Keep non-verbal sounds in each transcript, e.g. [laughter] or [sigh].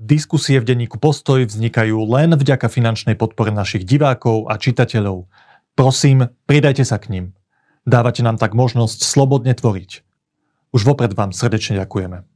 Diskusie v denníku Postoj vznikajú len vďaka finančnej podpore našich divákov a čitateľov. Prosím, pridajte sa k ním. Dávate nám tak možnosť slobodne tvoriť. Už vopred vám srdečne ďakujeme.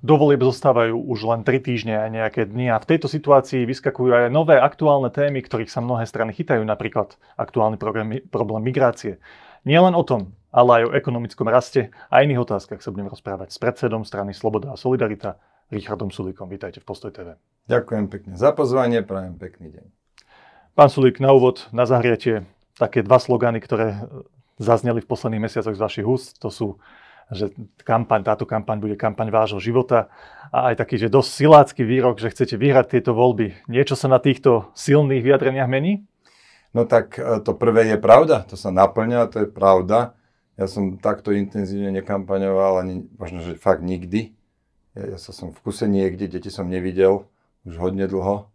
Do volieb zostávajú už len 3 týždne a nejaké dni a v tejto situácii vyskakujú aj nové aktuálne témy, ktorých sa mnohé strany chytajú, napríklad aktuálny problém, problém migrácie. Nie len o tom, ale aj o ekonomickom raste a iných otázkach sa budem rozprávať s predsedom strany Sloboda a Solidarita, Richardom Sulíkom. Vítajte v Postoj TV. Ďakujem pekne za pozvanie, prajem pekný deň. Pán Sulík, na úvod, na zahriatie, také dva slogany, ktoré zazneli v posledných mesiacoch z vašich úst. To sú že kampaň, táto kampaň bude kampaň vášho života a aj taký, že dosť silácky výrok, že chcete vyhrať tieto voľby. Niečo sa na týchto silných vyjadreniach mení? No tak e, to prvé je pravda, to sa naplňa, to je pravda. Ja som takto intenzívne nekampaňoval ani možno, že fakt nikdy. Ja, ja sa som v kuse niekde, deti som nevidel už hodne dlho,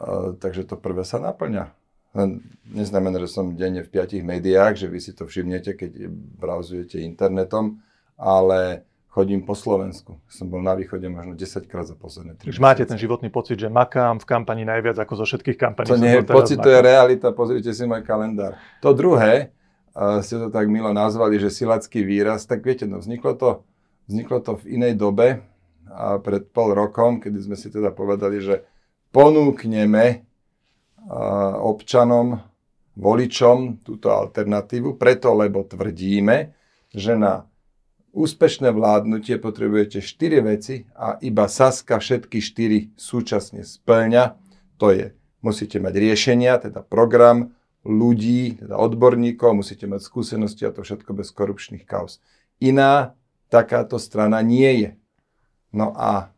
uh, takže to prvé sa naplňa. Len neznamená, že som denne v piatich médiách, že vy si to všimnete, keď browsujete internetom, ale chodím po Slovensku. Som bol na východe možno 10 krát za posledné 3 Už máte ten životný pocit, že makám v kampani najviac ako zo všetkých kampaní. To nie je pocit, to je realita. Pozrite si môj kalendár. To druhé, uh, ste to tak milo nazvali, že silacký výraz, tak viete, no vzniklo to, vzniklo to v inej dobe, a pred pol rokom, kedy sme si teda povedali, že ponúkneme uh, občanom, voličom túto alternatívu, preto lebo tvrdíme, že na úspešné vládnutie potrebujete 4 veci a iba Saska všetky 4 súčasne splňa. To je, musíte mať riešenia, teda program, ľudí, teda odborníkov, musíte mať skúsenosti a to všetko bez korupčných kauz. Iná takáto strana nie je. No a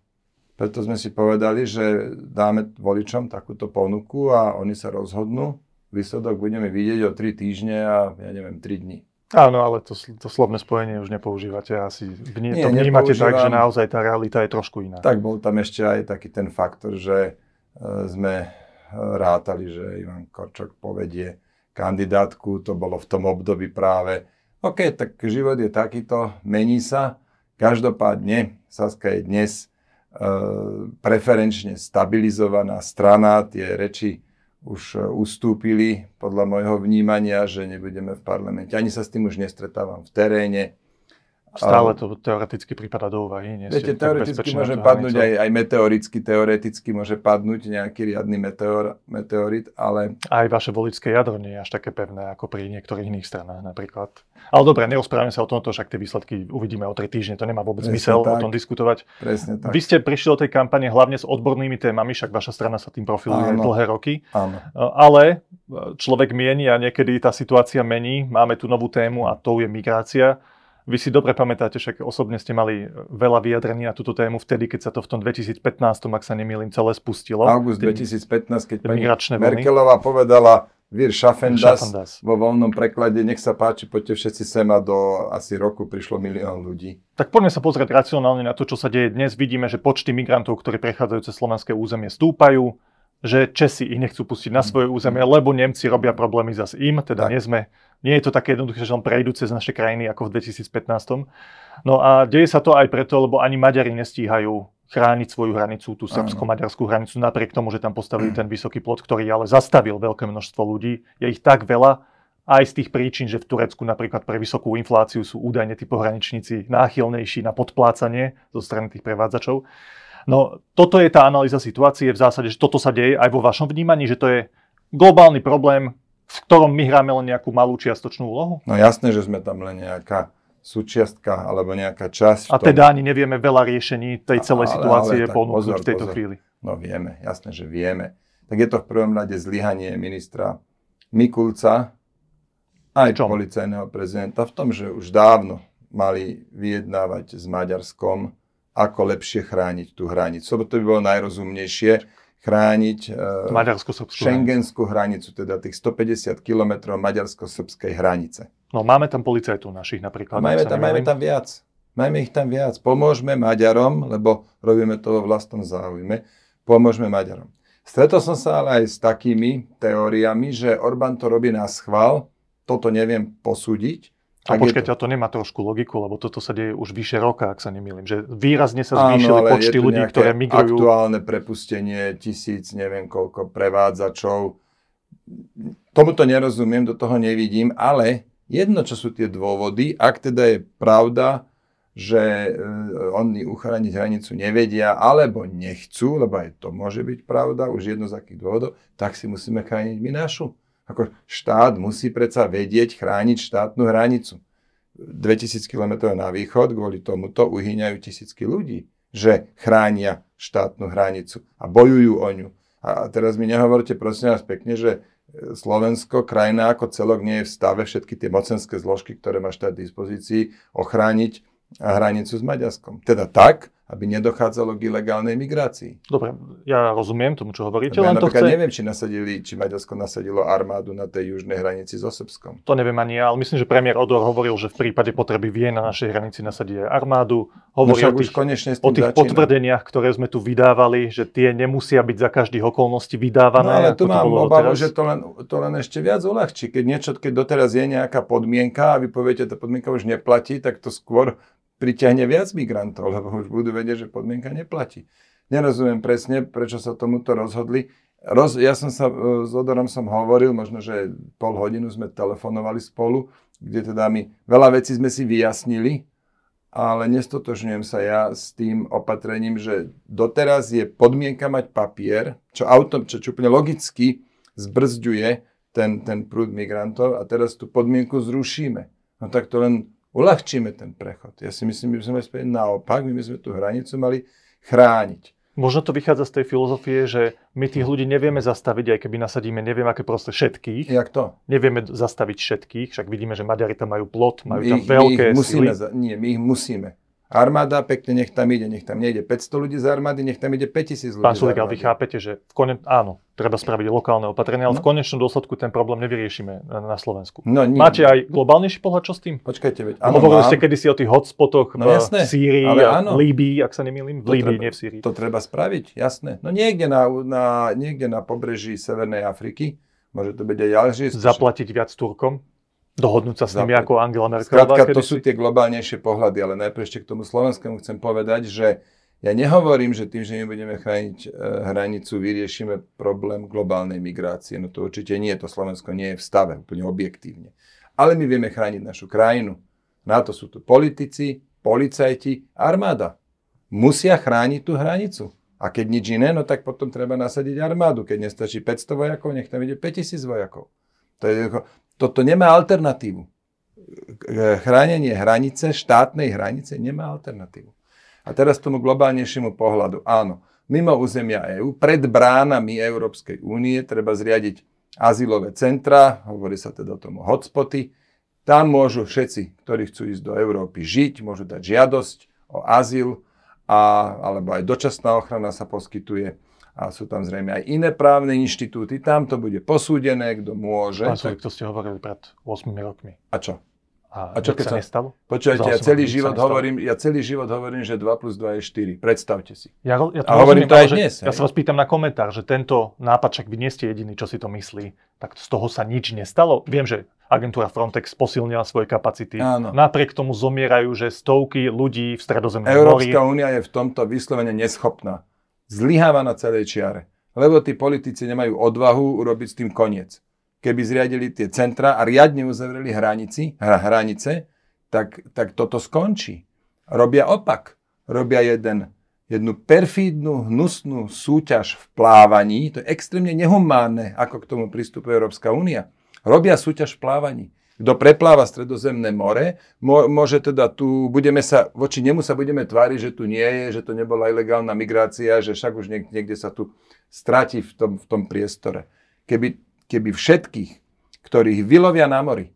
preto sme si povedali, že dáme voličom takúto ponuku a oni sa rozhodnú. Výsledok budeme vidieť o 3 týždne a ja neviem, 3 dní. Áno, ale to, to slovné spojenie už nepoužívate. Asi vní, Nie, to vnímate tak, že naozaj tá realita je trošku iná. Tak bol tam ešte aj taký ten faktor, že e, sme rátali, že Ivan Korčok povedie kandidátku, to bolo v tom období práve. OK, tak život je takýto, mení sa. Každopádne Saska je dnes e, preferenčne stabilizovaná strana, tie reči už e, ustúpili podľa môjho vnímania, že nebudeme v parlamente. Ani sa s tým už nestretávam v teréne. Stále to teoreticky prípada do úvahy. Nie viete, teoreticky môže padnúť aj, aj meteoricky, teoreticky môže padnúť nejaký riadny meteor, meteorit, ale... Aj vaše voličské jadro nie je až také pevné ako pri niektorých iných stranách napríklad. Ale dobre, nerozprávame sa o tomto, však tie výsledky uvidíme o 3 týždne, to nemá vôbec Presne zmysel tak. o tom diskutovať. Presne tak. Vy ste prišli do tej kampane hlavne s odbornými témami, však vaša strana sa tým profiluje Áno. dlhé roky. Áno. Ale človek mieni a niekedy tá situácia mení. Máme tu novú tému a to je migrácia. Vy si dobre pamätáte, však osobne ste mali veľa vyjadrení na túto tému vtedy, keď sa to v tom 2015, ak sa nemýlim, celé spustilo. August 2015, keď pani Merkelová povedala, Vir Schaffendas, vo voľnom preklade, nech sa páči, poďte všetci sem a do asi roku prišlo milión ľudí. Tak poďme sa pozrieť racionálne na to, čo sa deje dnes. Vidíme, že počty migrantov, ktorí prechádzajú cez slovenské územie, stúpajú, že Česi ich nechcú pustiť na svoje územie, lebo Nemci robia problémy zas im, teda tak. nie sme nie je to také jednoduché, že len prejdú cez naše krajiny ako v 2015. No a deje sa to aj preto, lebo ani Maďari nestíhajú chrániť svoju hranicu, tú srbsko-maďarskú hranicu, napriek tomu, že tam postavili ten vysoký plot, ktorý ale zastavil veľké množstvo ľudí. Je ich tak veľa, aj z tých príčin, že v Turecku napríklad pre vysokú infláciu sú údajne tí pohraničníci náchylnejší na podplácanie zo strany tých prevádzačov. No toto je tá analýza situácie v zásade, že toto sa deje aj vo vašom vnímaní, že to je globálny problém, v ktorom my hráme len nejakú malú čiastočnú úlohu? No jasné, že sme tam len nejaká súčiastka alebo nejaká časť. A teda ani nevieme veľa riešení tej celej ale, situácie ale, ponúknuť v tejto pozor. chvíli. No vieme, jasné, že vieme. Tak je to v prvom rade zlyhanie ministra Mikulca, aj Čom? policajného prezidenta, v tom, že už dávno mali vyjednávať s Maďarskom, ako lepšie chrániť tú hranicu. Lebo to by bolo najrozumnejšie chrániť uh, šengenskú hranicu, teda tých 150 km maďarsko-srbskej hranice. No máme tam policajtov našich napríklad. Máme tam, máme tam viac. Máme ich tam viac. Pomôžeme Maďarom, lebo robíme to vo vlastnom záujme. Pomôžeme Maďarom. Stretol som sa ale aj s takými teóriami, že Orbán to robí na schvál, toto neviem posúdiť. A počkajte, to... to nemá trošku logiku, lebo toto sa deje už vyše roka, ak sa nemýlim. Že výrazne sa zvýšili ale počty ľudí, ktoré migrujú. Aktuálne prepustenie tisíc, neviem koľko prevádzačov. Tomuto nerozumiem, do toho nevidím, ale jedno, čo sú tie dôvody, ak teda je pravda, že e, oni uchrániť hranicu nevedia alebo nechcú, lebo aj to môže byť pravda, už jedno z akých dôvodov, tak si musíme chrániť my našu. Ako štát musí predsa vedieť chrániť štátnu hranicu. 2000 km na východ, kvôli tomuto uhyňajú tisícky ľudí, že chránia štátnu hranicu a bojujú o ňu. A teraz mi nehovorte prosím vás pekne, že Slovensko, krajina ako celok nie je v stave všetky tie mocenské zložky, ktoré má štát v dispozícii, ochrániť hranicu s Maďarskom. Teda tak, aby nedochádzalo k ilegálnej migrácii. Dobre, ja rozumiem tomu, čo hovoríte, Ja len to napríklad chce... neviem, či, nasadili, či Maďarsko nasadilo armádu na tej južnej hranici so Srbskom. To neviem ani ja, ale myslím, že premiér Odor hovoril, že v prípade potreby vie na našej hranici nasadiť armádu. No Hovorí však o tých, konečne s o tých začína. potvrdeniach, ktoré sme tu vydávali, že tie nemusia byť za každých okolností No vydávané. ale tu mám obavu, že to len, to len ešte viac uľahčí. Keď niečo, keď doteraz je nejaká podmienka a vy poviete, tá podmienka už neplatí, tak to skôr priťahne viac migrantov, lebo už budú vedieť, že podmienka neplatí. Nerozumiem presne, prečo sa tomuto rozhodli. Roz, ja som sa, e, s Odorom som hovoril, možno, že pol hodinu sme telefonovali spolu, kde teda my veľa vecí sme si vyjasnili, ale nestotožňujem sa ja s tým opatrením, že doteraz je podmienka mať papier, čo, autom, čo, čo úplne logicky zbrzďuje ten, ten prúd migrantov a teraz tú podmienku zrušíme. No tak to len uľahčíme ten prechod. Ja si myslím, že by sme späť naopak, my by sme tú hranicu mali chrániť. Možno to vychádza z tej filozofie, že my tých ľudí nevieme zastaviť, aj keby nasadíme neviem aké proste všetkých. Jak to? Nevieme zastaviť všetkých, však vidíme, že Maďari tam majú plot, majú My tam ich, my veľké ich musíme, sily. za, nie, my ich musíme. Armáda pekne nech tam ide, nech tam nejde 500 ľudí z armády, nech tam ide 5000 ľudí Pán Sulik, ale vy chápete, že v kone... áno, treba spraviť lokálne opatrenia, ale No. v konečnom dôsledku ten problém nevyriešime na, na Slovensku. No, nie. Máte aj globálnejší pohľad, čo s tým? Počkajte, veď, Áno, Hovorili mám. ste kedysi o tých hotspotoch No v jasné, Sýrii a. Líbii, ak sa nemýlim. V Líbii, nie v Sýrii. To treba spraviť, jasné. No niekde na, na, niekde na pobreží Severnej Afriky, môže to byť aj Alžírsko. Zaplatiť viac Turkom? Dohodnúť sa s nimi Zaplatiť. ako Angela Merkelová? Skrátka, to sú tie globálnejšie pohľady, ale najprv ešte k tomu slovenskému chcem povedať, že ja nehovorím, že tým, že my budeme chrániť e, hranicu, vyriešime problém globálnej migrácie. No to určite nie, to Slovensko nie je v stave, úplne objektívne. Ale my vieme chrániť našu krajinu. Na to sú tu politici, policajti, armáda. Musia chrániť tú hranicu. A keď nič iné, no tak potom treba nasadiť armádu. Keď nestačí 500 vojakov, nech tam ide 5000 vojakov. To je, toto nemá alternatívu. Chránenie hranice, štátnej hranice nemá alternatívu. A teraz tomu globálnejšiemu pohľadu. Áno, mimo územia EÚ, pred bránami Európskej únie treba zriadiť azylové centra, hovorí sa teda o tom hotspoty. Tam môžu všetci, ktorí chcú ísť do Európy žiť, môžu dať žiadosť o azyl, a, alebo aj dočasná ochrana sa poskytuje. A sú tam zrejme aj iné právne inštitúty. Tam to bude posúdené, kto môže. Pán Sulik, to ste hovorili pred 8 rokmi. A čo? A, A čo keď sa nestalo? Počujete, ja celý, život hovorím, ja celý život hovorím, že 2 plus 2 je 4. Predstavte si. Ja, ja A hovorím to aj dnes, Ja sa vás pýtam na komentár, že tento nápad, však vy nie ste jediný, čo si to myslí, tak z toho sa nič nestalo. Viem, že agentúra Frontex posilnila svoje kapacity. Áno. Napriek tomu zomierajú, že stovky ľudí v stredozemnom mori. Európska únia je v tomto vyslovene neschopná. Zlyháva na celej čiare. Lebo tí politici nemajú odvahu urobiť s tým koniec. Keby zriadili tie centra a riadne uzavreli hranici, hra, hranice, tak, tak toto skončí. Robia opak. Robia jeden, jednu perfídnu, hnusnú súťaž v plávaní. To je extrémne nehumánne, ako k tomu pristupuje Európska únia. Robia súťaž v plávaní. Kto prepláva stredozemné more, mo- môže teda tu, budeme sa, voči nemu sa budeme tváriť, že tu nie je, že to nebola ilegálna migrácia, že však už niek- niekde sa tu stratí v tom, v tom priestore. Keby, keby všetkých, ktorých vylovia na mori,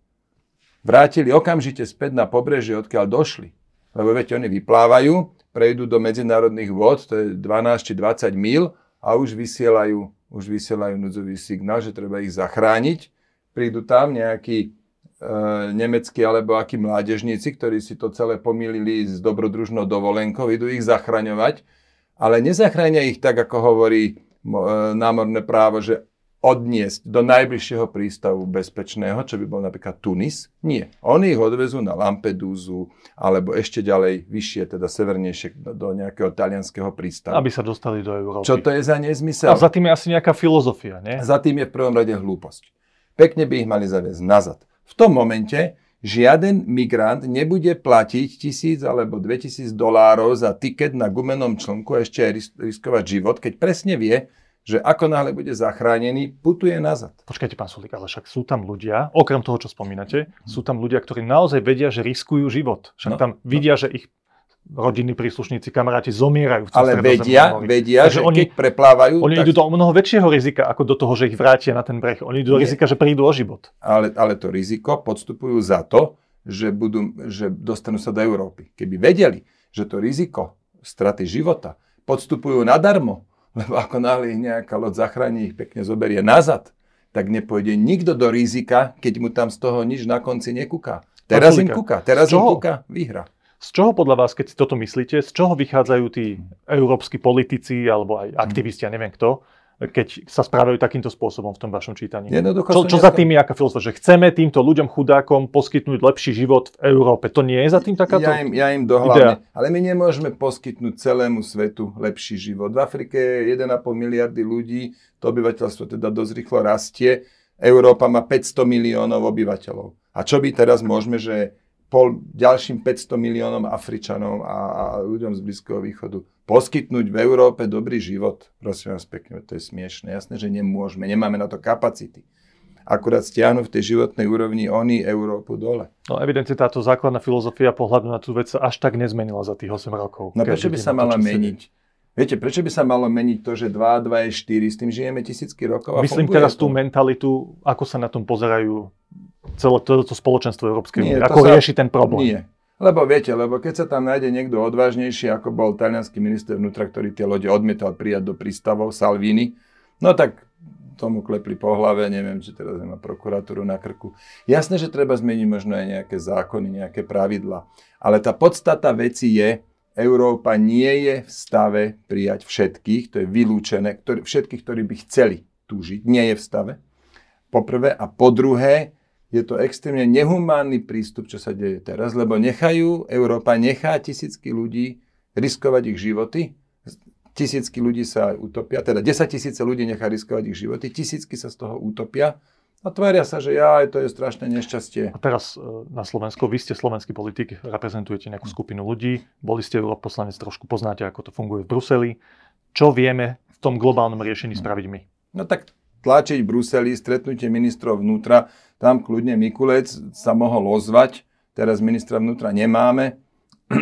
vrátili okamžite späť na pobrežie, odkiaľ došli, lebo viete, oni vyplávajú, prejdú do medzinárodných vôd, to je 12 či 20 mil a už vysielajú, už vysielajú núdzový signál, že treba ich zachrániť. Prídu tam nejakí nemeckí alebo akí mládežníci, ktorí si to celé pomýlili s dobrodružnou dovolenkou, idú ich zachraňovať, ale nezachránia ich tak, ako hovorí e, námorné právo, že odniesť do najbližšieho prístavu bezpečného, čo by bol napríklad Tunis. Nie. Oni ich odvezú na Lampedúzu alebo ešte ďalej, vyššie, teda severnejšie do nejakého talianského prístavu. Aby sa dostali do Európy. Čo to je za nezmysel? A za tým je asi nejaká filozofia, nie? Za tým je v prvom rade hlúposť. Pekne by ich mali zaviesť nazad. V tom momente žiaden migrant nebude platiť tisíc alebo 2000 dolárov za tiket na gumenom člnku a ešte aj riskovať život, keď presne vie, že ako náhle bude zachránený, putuje nazad. Počkajte, pán Sulík, ale však sú tam ľudia, okrem toho, čo spomínate, sú tam ľudia, ktorí naozaj vedia, že riskujú život. Však no, tam vidia, no. že ich rodinní príslušníci, kamaráti zomierajú. V ale vedia, vedia že oni, keď preplávajú... Oni tak... idú do mnoho väčšieho rizika, ako do toho, že ich vrátia na ten breh. Oni idú do Nie. rizika, že prídu o život. Ale, ale to riziko podstupujú za to, že, budú, že dostanú sa do Európy. Keby vedeli, že to riziko straty života podstupujú nadarmo, [laughs] lebo ako náhle ich nejaká loď zachráni, ich pekne zoberie nazad, tak nepôjde nikto do rizika, keď mu tam z toho nič na konci nekúka. Teraz im kúka, teraz im kúka, vyhra. Z čoho podľa vás, keď si toto myslíte, z čoho vychádzajú tí európsky politici alebo aj aktivisti, ja neviem kto, keď sa správajú takýmto spôsobom v tom vašom čítaní? Čo, čo za tým je aká filozofia? Že chceme týmto ľuďom chudákom poskytnúť lepší život v Európe. To nie je za tým takáto Ja im, ja im dohľadne. Ale my nemôžeme poskytnúť celému svetu lepší život. V Afrike je 1,5 miliardy ľudí, to obyvateľstvo teda dosť rýchlo rastie. Európa má 500 miliónov obyvateľov. A čo by teraz môžeme, že pol, ďalším 500 miliónom Afričanom a, a ľuďom z Blízkeho východu poskytnúť v Európe dobrý život, prosím vás pekne, to je smiešne. Jasné, že nemôžeme, nemáme na to kapacity. Akurát stiahnu v tej životnej úrovni oni Európu dole. No evidentne táto základná filozofia pohľadu na tú vec sa až tak nezmenila za tých 8 rokov. No prečo by sa mala to, meniť? Viete, prečo by sa malo meniť to, že 2, 2 je 4, s tým žijeme tisícky rokov a Myslím teraz tú mentalitu, ako sa na tom pozerajú celé to, to spoločenstvo Európskej únie? Ako sa, rieši ten problém? Nie. Lebo viete, lebo keď sa tam nájde niekto odvážnejší, ako bol talianský minister vnútra, ktorý tie lode odmietal prijať do prístavov, Salvini, no tak tomu klepli po hlave, neviem, či teraz nemá prokuratúru na krku. Jasné, že treba zmeniť možno aj nejaké zákony, nejaké pravidla. Ale tá podstata veci je, Európa nie je v stave prijať všetkých, to je vylúčené, ktorý, všetkých, ktorí by chceli túžiť, nie je v stave. Po prvé. A po druhé, je to extrémne nehumánny prístup, čo sa deje teraz, lebo nechajú, Európa nechá tisícky ľudí riskovať ich životy, tisícky ľudí sa utopia, teda 10 tisíce ľudí nechá riskovať ich životy, tisícky sa z toho utopia a tvária sa, že ja, to je strašné nešťastie. A teraz e, na Slovensku, vy ste slovenský politik, reprezentujete nejakú skupinu ľudí, boli ste europoslanec, trošku poznáte, ako to funguje v Bruseli. Čo vieme v tom globálnom riešení spraviť my? No tak tlačiť v Bruseli, stretnutie ministrov vnútra, tam kľudne Mikulec sa mohol ozvať, teraz ministra vnútra nemáme, [clears throat]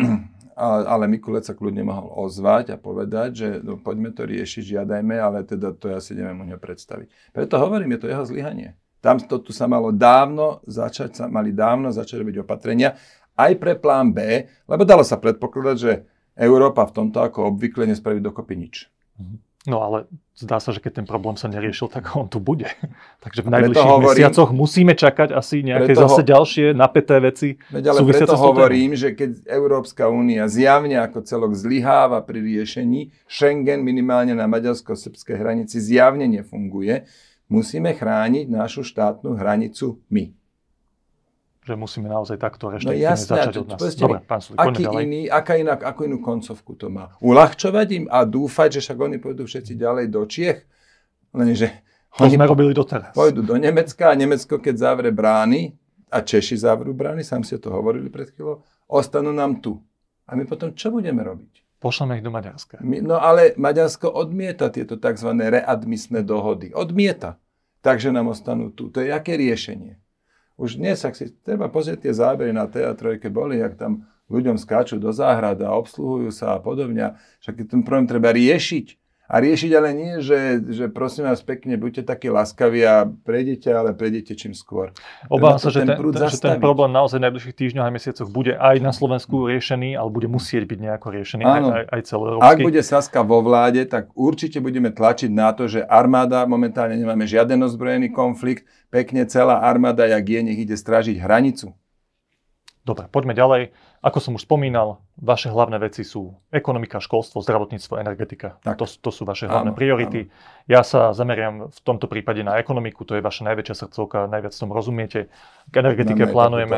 ale Mikulec sa kľudne mohol ozvať a povedať, že no, poďme to riešiť, žiadajme, ale teda to ja si neviem u neho predstaviť. Preto hovorím, je to jeho zlyhanie. Tam to tu sa malo dávno začať, sa mali dávno začať robiť opatrenia, aj pre plán B, lebo dalo sa predpokladať, že Európa v tomto ako obvykle nespraví dokopy nič. Mm-hmm. No ale zdá sa, že keď ten problém sa neriešil, tak on tu bude. [laughs] Takže v najbližších hovorím, mesiacoch musíme čakať asi nejaké preto, zase ďalšie napäté veci. Veď ale preto hovorím, že keď Európska únia zjavne ako celok zlyháva pri riešení, Schengen minimálne na maďarsko-srbskej hranici zjavne nefunguje, musíme chrániť našu štátnu hranicu my že musíme naozaj takto reštriktívne no jasné, začať od nás. Dobre, pán Sulik, aký ďalej. iný, aká inak, akú inú koncovku to má? Uľahčovať im a dúfať, že však oni pôjdu všetci ďalej do Čiech? Lenže to oni sme robili doteraz. Pôjdu do Nemecka a Nemecko, keď zavre brány, a Češi zavrú brány, sám ste to hovorili pred chvíľou, ostanú nám tu. A my potom čo budeme robiť? Pošleme ich do Maďarska. My, no ale Maďarsko odmieta tieto tzv. readmisné dohody. Odmieta. Takže nám ostanú tu. To je aké riešenie? Už dnes, ak si treba pozrieť tie zábery na teatrojke, boli, jak tam ľuďom skáču do záhrad a obsluhujú sa a podobne. Však ten problém treba riešiť. A riešiť ale nie, že, že prosím vás pekne, buďte takí laskaví a prejdete, ale prejdete čím skôr. Obávam sa, že ten, ten, že ten problém naozaj v najbližších týždňoch a mesiacoch bude aj na Slovensku riešený, ale bude musieť byť nejako riešený Áno. aj, aj celoeurópsky. Ak bude Saska vo vláde, tak určite budeme tlačiť na to, že armáda, momentálne nemáme žiaden ozbrojený konflikt, pekne celá armáda, jak je, nech ide strážiť hranicu. Dobre, poďme ďalej. Ako som už spomínal, vaše hlavné veci sú ekonomika, školstvo, zdravotníctvo, energetika. To, to sú vaše hlavné áno, priority. Áno. Ja sa zameriam v tomto prípade na ekonomiku, to je vaša najväčšia srdcovka, najviac tom rozumiete. K energetike máme plánujeme,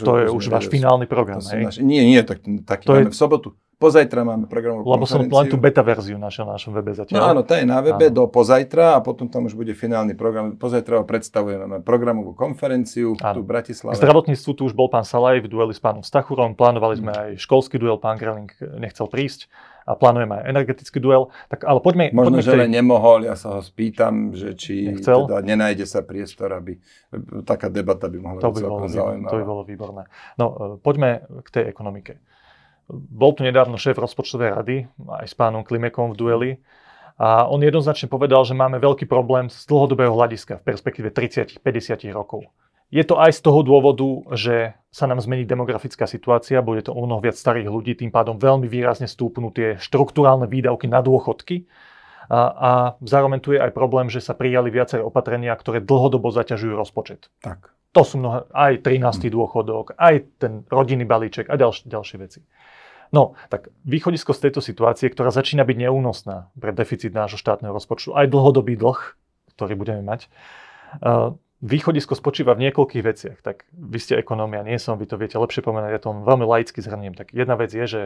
to je už váš finálny program. Hej? Naši, nie, nie, tak, taký to je, v sobotu. Pozajtra máme programovú Lebo som len tú beta verziu našiel na našom webe zatiaľ. No áno, to je na webe áno. do pozajtra a potom tam už bude finálny program. Pozajtra ho predstavujeme. Programovú konferenciu áno. tu v Bratislave. K zdravotníctvu tu už bol pán Salaj v dueli s pánom Stachurom. Plánovali sme mm. aj školský duel, pán Greling nechcel prísť a plánujeme aj energetický duel. Tak, ale poďme, Možno, poďme že tej... nemohol, ja sa ho spýtam, že či Nechcel? teda nenájde sa priestor, aby taká debata by mohla to byť by bolo, zaujímavá. To by bolo výborné. No, e, poďme k tej ekonomike. Bol tu nedávno šéf rozpočtovej rady aj s pánom Klimekom v dueli a on jednoznačne povedal, že máme veľký problém z dlhodobého hľadiska v perspektíve 30-50 rokov. Je to aj z toho dôvodu, že sa nám zmení demografická situácia, bude to o mnoho viac starých ľudí, tým pádom veľmi výrazne stúpnú tie štruktúrálne výdavky na dôchodky. A, a zároveň tu je aj problém, že sa prijali viaceré opatrenia, ktoré dlhodobo zaťažujú rozpočet. Tak. To sú mnohé, aj 13. Hm. dôchodok, aj ten rodinný balíček a ďalš, ďalšie veci. No, tak východisko z tejto situácie, ktorá začína byť neúnosná pre deficit nášho štátneho rozpočtu, aj dlhodobý dlh, ktorý budeme mať, východisko spočíva v niekoľkých veciach. Tak vy ste ekonómia, nie som, vy to viete lepšie pomenať, ja to veľmi laicky zhrniem. Tak jedna vec je, že,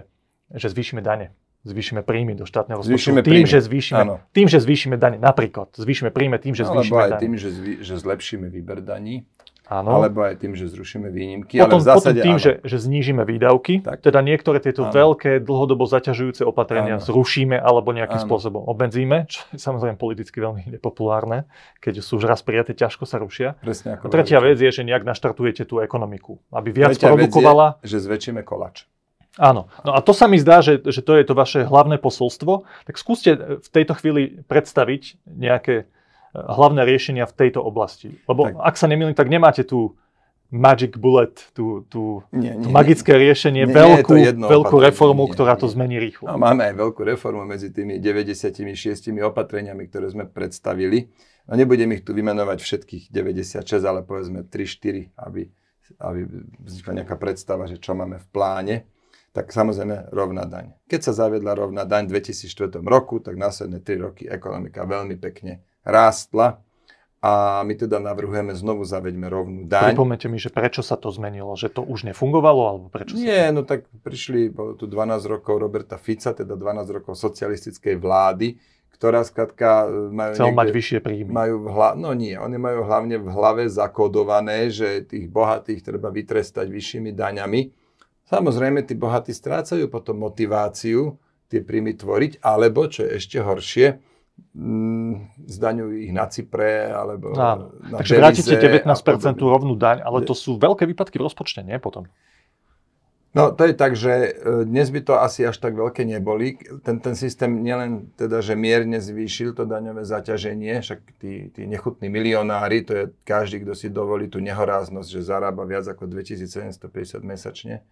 že zvýšime dane zvýšime príjmy do štátneho rozpočtu tým, že zvýšime, tým, že zvýšime dane. Napríklad zvýšime príjmy tým, že zvýšime Alebo aj dane. tým, že, zvý, že zlepšíme výber daní. Áno. Alebo aj tým, že zrušíme výnimky. Potom, ale v zásade, potom tým, že, že znížime výdavky, tak. teda niektoré tieto áno. veľké, dlhodobo zaťažujúce opatrenia áno. zrušíme alebo nejakým áno. spôsobom obmedzíme, čo je samozrejme politicky veľmi nepopulárne, keď sú už raz prijaté, ťažko sa rušia. Presne ako Tretia vec je, že nejak naštartujete tú ekonomiku, aby viac Tretia produkovala. Vec je, že zväčšíme kolač. Áno. No a to sa mi zdá, že, že to je to vaše hlavné posolstvo. Tak skúste v tejto chvíli predstaviť nejaké hlavné riešenia v tejto oblasti? Lebo tak. ak sa nemýlim, tak nemáte tu magic bullet, tú, tú, nie, nie, tú magické riešenie, nie, veľkú, nie veľkú reformu, nie, ktorá nie. to zmení rýchlo. No, máme aj veľkú reformu medzi tými 96 opatreniami, ktoré sme predstavili. No nebudem ich tu vymenovať všetkých 96, ale povedzme 3-4, aby, aby vznikla nejaká predstava, že čo máme v pláne. Tak samozrejme rovná daň. Keď sa zaviedla rovná daň v 2004 roku, tak následné 3 roky ekonomika veľmi pekne rástla a my teda navrhujeme znovu zaveďme rovnú daň. Pripomeňte mi, že prečo sa to zmenilo? Že to už nefungovalo? Alebo prečo Nie, sa to... no tak prišli, tu 12 rokov Roberta Fica, teda 12 rokov socialistickej vlády, ktorá skladka e, majú Chcel niekde, mať vyššie príjmy. Majú v hla, no nie, oni majú hlavne v hlave zakodované, že tých bohatých treba vytrestať vyššími daňami. Samozrejme, tí bohatí strácajú potom motiváciu tie príjmy tvoriť, alebo, čo je ešte horšie, zdaňujú ich na Cypre alebo Áno. na Takže vrátite 19% rovnú daň, ale to sú veľké výpadky v rozpočte, nie potom? No to je tak, že e, dnes by to asi až tak veľké neboli. Ten, ten systém nielen teda, že mierne zvýšil to daňové zaťaženie, však tí, tí nechutní milionári, to je každý, kto si dovolí tú nehoráznosť, že zarába viac ako 2750 mesačne,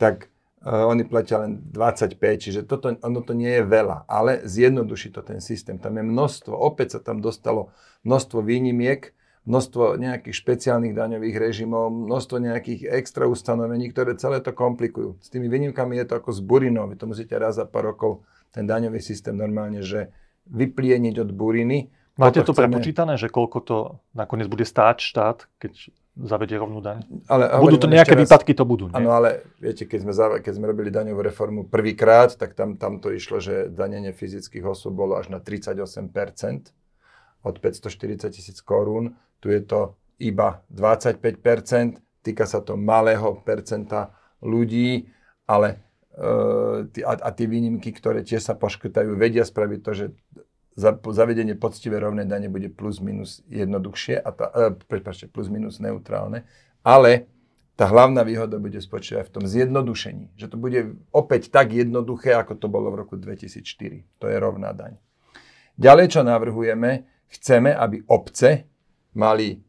tak Uh, oni platia len 25, čiže toto, ono to nie je veľa, ale zjednoduší to ten systém. Tam je množstvo, opäť sa tam dostalo množstvo výnimiek, množstvo nejakých špeciálnych daňových režimov, množstvo nejakých extra ustanovení, ktoré celé to komplikujú. S tými výnimkami je to ako s burinou. Vy to musíte raz za pár rokov ten daňový systém normálne, že vyplieniť od buriny. Máte to chceme... prepočítané, že koľko to nakoniec bude stáť štát, keď zavedie rovnú daň. Ale, budú to nejaké raz, výpadky, to budú. Áno, ale viete, keď sme, keď sme robili daňovú reformu prvýkrát, tak tam, tam to išlo, že danenie fyzických osôb bolo až na 38% od 540 tisíc korún. Tu je to iba 25%, týka sa to malého percenta ľudí, ale uh, a, a tie výnimky, ktoré tiež sa poškrtajú, vedia spraviť to, že zavedenie poctivé rovnej dane bude plus minus jednoduchšie, a tá, e, prepáčte, plus minus neutrálne, ale tá hlavná výhoda bude spočívať v tom zjednodušení, že to bude opäť tak jednoduché, ako to bolo v roku 2004. To je rovná daň. Ďalej, čo navrhujeme, chceme, aby obce mali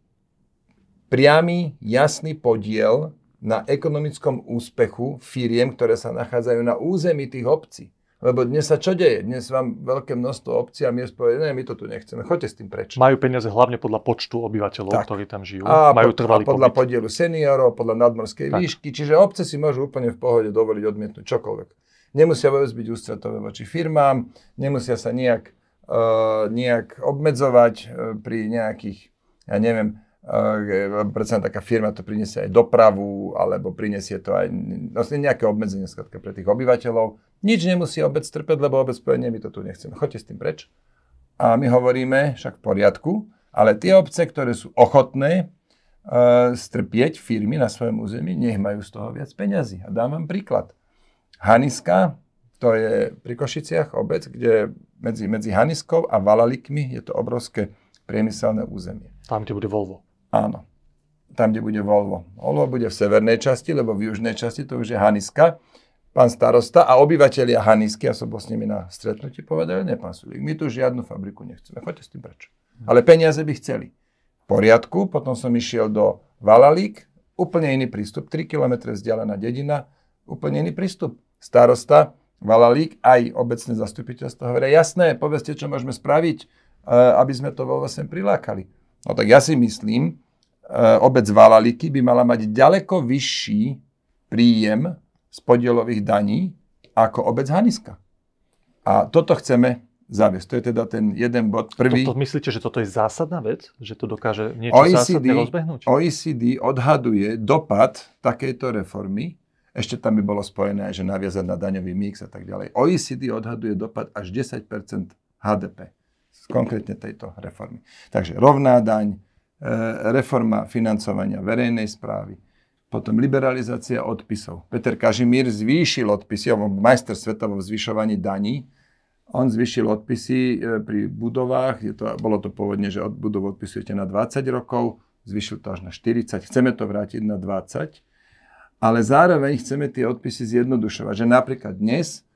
priamy, jasný podiel na ekonomickom úspechu firiem, ktoré sa nachádzajú na území tých obcí. Lebo dnes sa čo deje? Dnes vám veľké množstvo obcí a miest povie, ne, my to tu nechceme, choďte s tým preč. Majú peniaze hlavne podľa počtu obyvateľov, tak. ktorí tam žijú. A Majú trvalý a podľa pobyt. podielu seniorov, podľa nadmorskej tak. výšky. Čiže obce si môžu úplne v pohode dovoliť odmietnúť čokoľvek. Nemusia vôbec byť ústretové voči firmám, nemusia sa nejak, uh, nejak obmedzovať uh, pri nejakých, ja neviem, predsa taká firma to priniesie aj dopravu, alebo priniesie to aj vlastne nejaké obmedzenie skratka pre tých obyvateľov. Nič nemusí obec trpeť, lebo obec povie, my to tu nechceme, choďte s tým preč. A my hovoríme, však v poriadku, ale tie obce, ktoré sú ochotné uh, strpieť firmy na svojom území, nech majú z toho viac peňazí. A dám vám príklad. Haniska, to je pri Košiciach obec, kde medzi, medzi Haniskou a Valalikmi je to obrovské priemyselné územie. Tam, kde bude Volvo. Áno. Tam, kde bude Volvo. Volvo bude v severnej časti, lebo v južnej časti to už je Haniska. Pán starosta a obyvateľia Hanisky, ja som bol s nimi na stretnutí, povedali, ne, pán Sulík, my tu žiadnu fabriku nechceme, choďte s tým preč. Ale peniaze by chceli. V poriadku, potom som išiel do Valalík, úplne iný prístup, 3 km vzdialená dedina, úplne iný prístup. Starosta, Valalík, aj obecné zastupiteľstvo hovoria, jasné, povedzte, čo môžeme spraviť, eh, aby sme to vo sem prilákali. No tak ja si myslím, e, obec Valaliky by mala mať ďaleko vyšší príjem z podielových daní ako obec Haniska. A toto chceme zaviesť. To je teda ten jeden bod. Prvý. Toto, myslíte, že toto je zásadná vec? Že to dokáže niečo OECD, zásadne rozbehnúť? OECD odhaduje dopad takejto reformy, ešte tam by bolo spojené že naviazať na daňový mix a tak ďalej. OECD odhaduje dopad až 10% HDP konkrétne tejto reformy. Takže rovná daň, e, reforma financovania verejnej správy, potom liberalizácia odpisov. Peter Kažimír zvýšil odpisy, on majster sveta vo zvyšovaní daní. On zvýšil odpisy e, pri budovách, je to, bolo to pôvodne, že od budov odpisujete na 20 rokov, zvýšil to až na 40, chceme to vrátiť na 20, ale zároveň chceme tie odpisy zjednodušovať, že napríklad dnes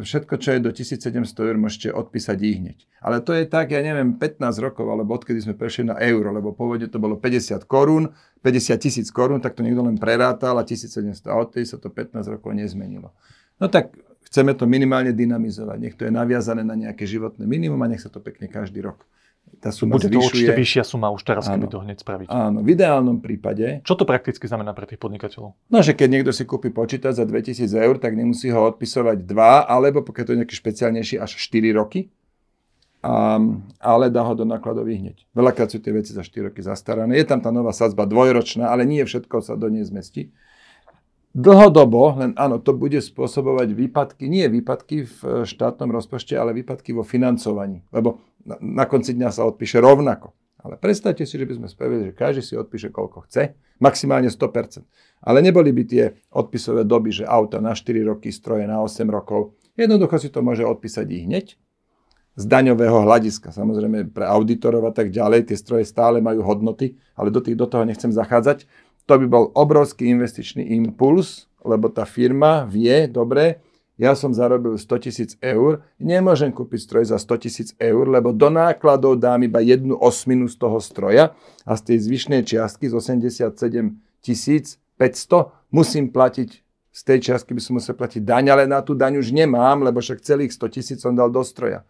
všetko, čo je do 1700 eur, môžete odpísať ich hneď. Ale to je tak, ja neviem, 15 rokov, alebo odkedy sme prešli na euro, lebo pôvodne to bolo 50 korún, 50 tisíc korún, tak to niekto len prerátal a 1700 a odtedy sa to 15 rokov nezmenilo. No tak chceme to minimálne dynamizovať, nech to je naviazané na nejaké životné minimum a nech sa to pekne každý rok tá suma Bude to zvyšuje. určite vyššia suma už teraz, áno, keby to hneď spraviť. Áno, v ideálnom prípade. Čo to prakticky znamená pre tých podnikateľov? No, že keď niekto si kúpi počítač za 2000 eur, tak nemusí ho odpisovať 2, alebo pokiaľ to je nejaký špeciálnejší, až 4 roky. A, ale dá ho do nákladových hneď. Veľakrát sú tie veci za 4 roky zastarané. Je tam tá nová sadzba dvojročná, ale nie všetko sa do nej zmestí. Dlhodobo, len áno, to bude spôsobovať výpadky, nie výpadky v štátnom rozpočte, ale výpadky vo financovaní. Lebo na, na konci dňa sa odpíše rovnako. Ale predstavte si, že by sme spravili, že každý si odpíše koľko chce, maximálne 100%. Ale neboli by tie odpisové doby, že auta na 4 roky, stroje na 8 rokov. Jednoducho si to môže odpísať i hneď z daňového hľadiska. Samozrejme pre auditorov a tak ďalej, tie stroje stále majú hodnoty, ale do, tých, do toho nechcem zachádzať. To by bol obrovský investičný impuls, lebo tá firma vie, dobre, ja som zarobil 100 tisíc eur, nemôžem kúpiť stroj za 100 tisíc eur, lebo do nákladov dám iba jednu osminu z toho stroja a z tej zvyšnej čiastky z 87 tisíc 500 musím platiť, z tej čiastky by som musel platiť daň, ale na tú daň už nemám, lebo však celých 100 tisíc som dal do stroja.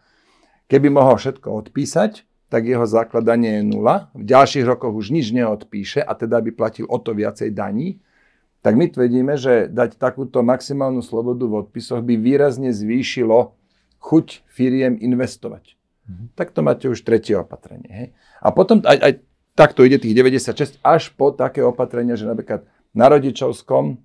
Keby mohol všetko odpísať, tak jeho základanie je nula. V ďalších rokoch už nič neodpíše a teda by platil o to viacej daní. Tak my tvrdíme, že dať takúto maximálnu slobodu v odpisoch by výrazne zvýšilo chuť firiem investovať. Mm-hmm. Tak to máte už tretie opatrenie. Hej? A potom aj, aj takto ide tých 96 až po také opatrenia, že napríklad na rodičovskom,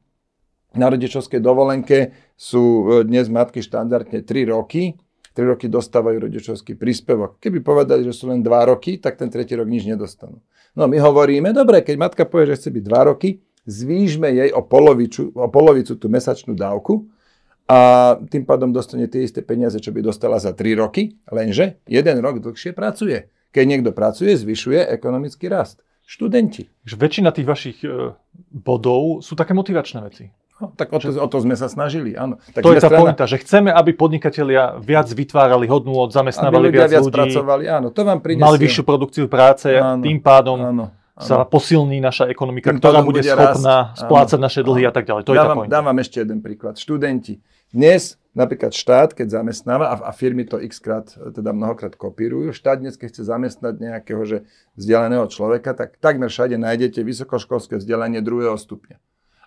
na rodičovskej dovolenke sú e, dnes matky štandardne 3 roky, 3 roky dostávajú rodičovský príspevok. Keby povedali, že sú len 2 roky, tak ten tretí rok nič nedostanú. No my hovoríme, dobre, keď matka povie, že chce byť 2 roky, zvýšme jej o, poloviču, o polovicu tú mesačnú dávku a tým pádom dostane tie isté peniaze, čo by dostala za 3 roky, lenže jeden rok dlhšie pracuje. Keď niekto pracuje, zvyšuje ekonomický rast. Študenti. Väčšina tých vašich e, bodov sú také motivačné veci. No, tak o to, o to sme sa snažili, áno. Tak to je tá strana... pointa, že chceme, aby podnikatelia viac vytvárali hodnú od zamestnávali aby viac, viac ľudí, pracovali, áno, to vám prinesie. mali vyššiu produkciu práce, áno, tým pádom áno, sa posilní naša ekonomika, tým ktorá bude schopná rásť, splácať áno, naše dlhy áno. a tak ďalej. To dávam, je. Dávam ešte jeden príklad. Študenti. Dnes napríklad štát, keď zamestnáva, a, a firmy to x krát, teda mnohokrát kopírujú, štát dnes, keď chce zamestnať nejakého že vzdelaného človeka, tak takmer všade nájdete vysokoškolské vzdelanie druhého stupňa.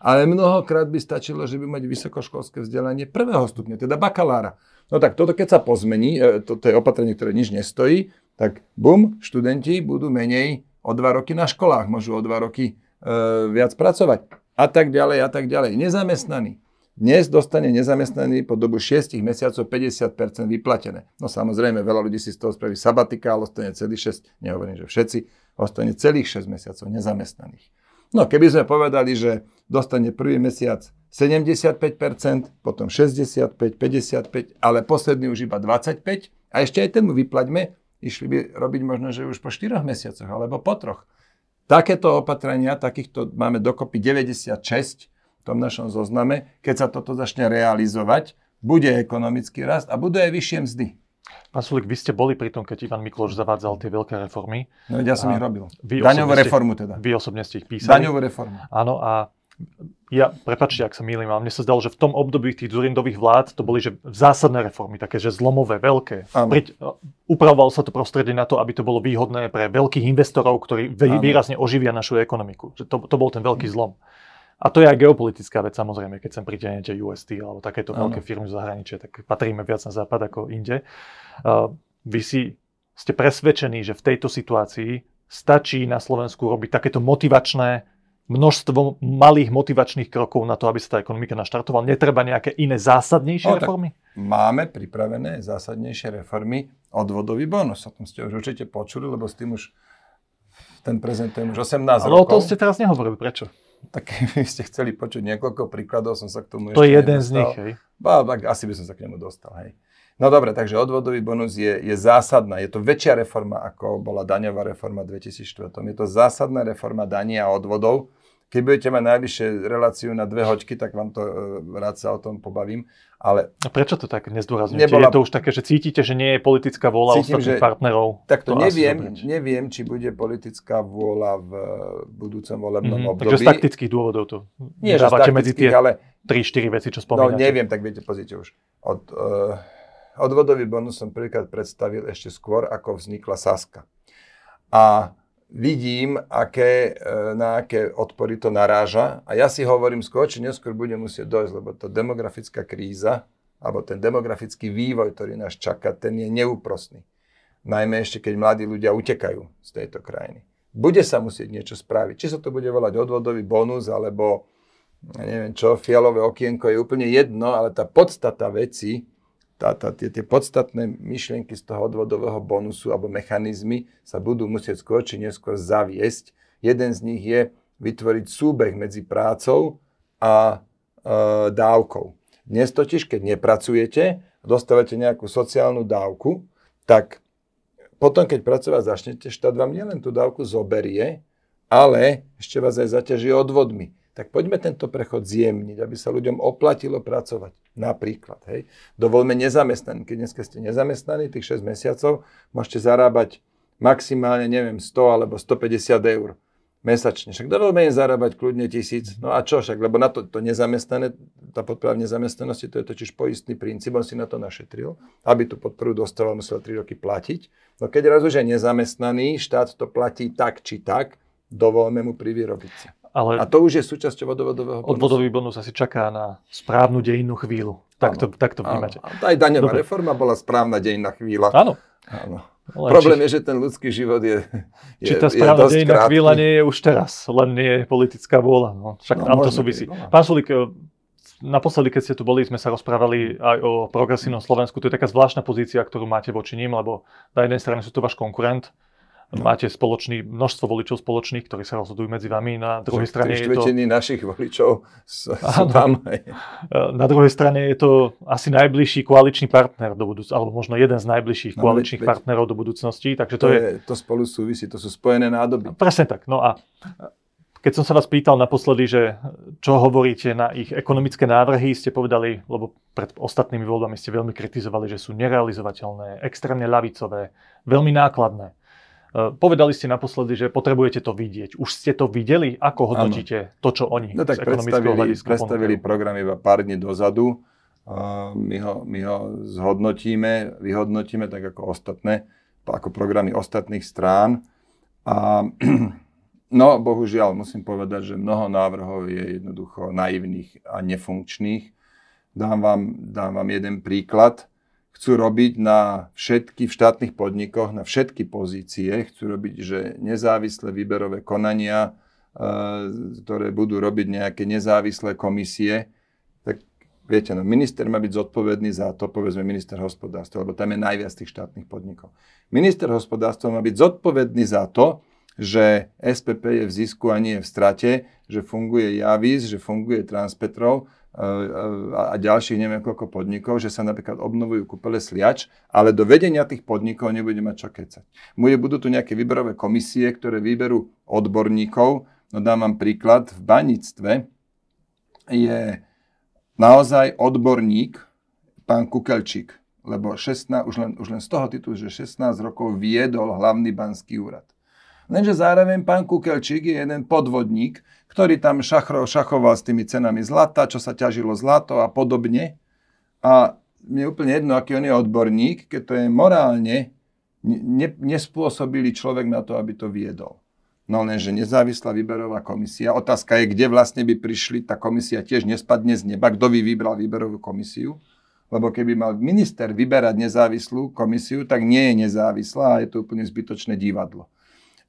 Ale mnohokrát by stačilo, že by mať vysokoškolské vzdelanie prvého stupňa, teda bakalára. No tak toto keď sa pozmení, e, toto je opatrenie, ktoré nič nestojí, tak bum, študenti budú menej o dva roky na školách, môžu o dva roky e, viac pracovať. A tak ďalej, a tak ďalej. Nezamestnaní. Dnes dostane nezamestnaný po dobu 6 mesiacov 50% vyplatené. No samozrejme, veľa ľudí si z toho spraví sabatika, ale ostane celých 6, nehovorím, že všetci, ostane celých 6 mesiacov nezamestnaných. No keby sme povedali, že dostane prvý mesiac 75%, potom 65, 55, ale posledný už iba 25 a ešte aj ten mu vyplaťme, išli by robiť možno, že už po 4 mesiacoch alebo po troch. Takéto opatrenia, takýchto máme dokopy 96 tom našom zozname, keď sa toto začne realizovať, bude ekonomický rast a budú aj vyššie mzdy. Pán Sulik, vy ste boli pri tom, keď Ivan Mikloš zavádzal tie veľké reformy. No ja som ich robil. Daňovú reformu teda. Vy osobne ste ich písali. Daňovú reformu. Áno a ja, prepačte, ak sa mýlim, ale mne sa zdalo, že v tom období tých Zurindových vlád to boli že zásadné reformy, také, že zlomové, veľké. Priť, upravovalo sa to prostredie na to, aby to bolo výhodné pre veľkých investorov, ktorí výrazne oživia našu ekonomiku. Že to, to bol ten veľký zlom. A to je aj geopolitická vec, samozrejme, keď sem pritiahnete UST alebo takéto ano. veľké firmy z zahraničia, tak patríme viac na západ ako inde. Uh, vy si ste presvedčení, že v tejto situácii stačí na Slovensku robiť takéto motivačné množstvo malých motivačných krokov na to, aby sa tá ekonomika naštartovala? Netreba nejaké iné zásadnejšie no, reformy? Máme pripravené zásadnejšie reformy. Odvodový bonus, o tom ste už určite počuli, lebo s tým už ten prezentujem už 18 Ale rokov. Ale o tom ste teraz nehovorili. Prečo? tak [laughs] keby ste chceli počuť niekoľko príkladov, som sa k tomu to ešte To je jeden nedostal. z nich, hej? Ba, ba, asi by som sa k nemu dostal, hej. No dobre, takže odvodový bonus je, je zásadná. Je to väčšia reforma, ako bola daňová reforma 2004. Je to zásadná reforma daní a odvodov, keď budete mať najvyššie reláciu na dve hoďky, tak vám to e, rád sa o tom pobavím. Ale a prečo to tak nezdôrazňujete? Nebola... Je to už také, že cítite, že nie je politická vôľa Cítim, ostatných že... partnerov? Tak to, to neviem, neviem, či bude politická vôľa v budúcom volebnom mm-hmm, období. Takže z taktických dôvodov to nie, z medzi tie ale... 3-4 veci, čo spomínate. No neviem, tak viete, pozrite už. Od, uh, odvodový bonus som prvýkrát predstavil ešte skôr, ako vznikla Saska. A vidím, aké, e, na aké odpory to naráža a ja si hovorím, skôr či neskôr bude musieť dojsť, lebo tá demografická kríza alebo ten demografický vývoj, ktorý nás čaká, ten je neúprostný. Najmä ešte, keď mladí ľudia utekajú z tejto krajiny. Bude sa musieť niečo spraviť. Či sa to bude volať odvodový bonus, alebo ja neviem čo, fialové okienko je úplne jedno, ale tá podstata veci tá, tá, tie, tie podstatné myšlienky z toho odvodového bonusu alebo mechanizmy sa budú musieť skôr či neskôr zaviesť. Jeden z nich je vytvoriť súbeh medzi prácou a e, dávkou. Dnes totiž, keď nepracujete dostávate nejakú sociálnu dávku, tak potom, keď pracovať začnete, štát vám nielen tú dávku zoberie, ale ešte vás aj zaťaží odvodmi tak poďme tento prechod zjemniť, aby sa ľuďom oplatilo pracovať. Napríklad, hej. Dovolme nezamestnaní. Keď dneska ste nezamestnaní, tých 6 mesiacov, môžete zarábať maximálne, neviem, 100 alebo 150 eur mesačne. Však dovolme im zarábať kľudne tisíc. No a čo však, lebo na to, to nezamestnané, tá podpora v nezamestnanosti, to je totiž poistný princíp, on si na to našetril, aby tú podporu dostával, musel 3 roky platiť. No keď raz už je nezamestnaný, štát to platí tak či tak, dovolme mu privyrobiť si. Ale a to už je súčasťou odvodového bonusu. Odvodový bonus asi čaká na správnu dejinnú chvíľu. Tak to, tak to vnímate. Aj daňová Dobre. reforma bola správna dejinná chvíľa. Áno. Áno. Ale Problém či, je, že ten ľudský život je, je Či tá správna dejinná chvíľa nie je už teraz, len nie je politická vôľa. No, však no, tam to súvisí. Pán Sulik, eh, naposledy, keď ste tu boli, sme sa rozprávali aj o progresívnom Slovensku. To je taká zvláštna pozícia, ktorú máte voči ním, lebo na jednej strane sú to váš konkurent. Máte spoločný, množstvo voličov spoločných, ktorí sa rozhodujú medzi vami. Na druhej strane je to... našich voličov sú, tam. Na druhej strane je to asi najbližší koaličný partner do budúcnosti, alebo možno jeden z najbližších no, koaličných veď, partnerov do budúcnosti. Takže to, to, je, to spolu súvisí, to sú spojené nádoby. Presne tak. No a keď som sa vás pýtal naposledy, že čo hovoríte na ich ekonomické návrhy, ste povedali, lebo pred ostatnými voľbami ste veľmi kritizovali, že sú nerealizovateľné, extrémne ľavicové, veľmi nákladné. Eh, povedali ste naposledy, že potrebujete to vidieť. Už ste to videli? Ako hodnotíte ano. to, čo oni no, tak z ekonomického hľadiska predstavili program iba pár dní dozadu my ho, my ho zhodnotíme, vyhodnotíme tak ako ostatné, ako programy ostatných strán. A [clears throat] no, bohužiaľ, musím povedať, že mnoho návrhov je jednoducho naivných a nefunkčných. Dám vám, dám vám jeden príklad. Chcú robiť na všetky v štátnych podnikoch, na všetky pozície, chcú robiť, že nezávislé výberové konania, e, ktoré budú robiť nejaké nezávislé komisie, Viete, no, minister má byť zodpovedný za to, povedzme minister hospodárstva, lebo tam je najviac tých štátnych podnikov. Minister hospodárstva má byť zodpovedný za to, že SPP je v zisku a nie je v strate, že funguje Javis, že funguje Transpetrol e, a ďalších neviem koľko podnikov, že sa napríklad obnovujú kúpele sliač, ale do vedenia tých podnikov nebude mať čo kecať. Bude, budú tu nejaké výberové komisie, ktoré vyberú odborníkov. No dám vám príklad, v baníctve je naozaj odborník, pán Kukelčík, lebo 16, už, len, už len z toho titulu, že 16 rokov viedol hlavný banský úrad. Lenže zároveň pán Kukelčík je jeden podvodník, ktorý tam šachro, šachoval s tými cenami zlata, čo sa ťažilo zlato a podobne. A mne je úplne jedno, aký on je odborník, keď to je morálne ne, nespôsobili človek na to, aby to viedol. No lenže nezávislá výberová komisia. Otázka je, kde vlastne by prišli, tá komisia tiež nespadne z neba. Kto by vybral výberovú komisiu? Lebo keby mal minister vyberať nezávislú komisiu, tak nie je nezávislá a je to úplne zbytočné divadlo.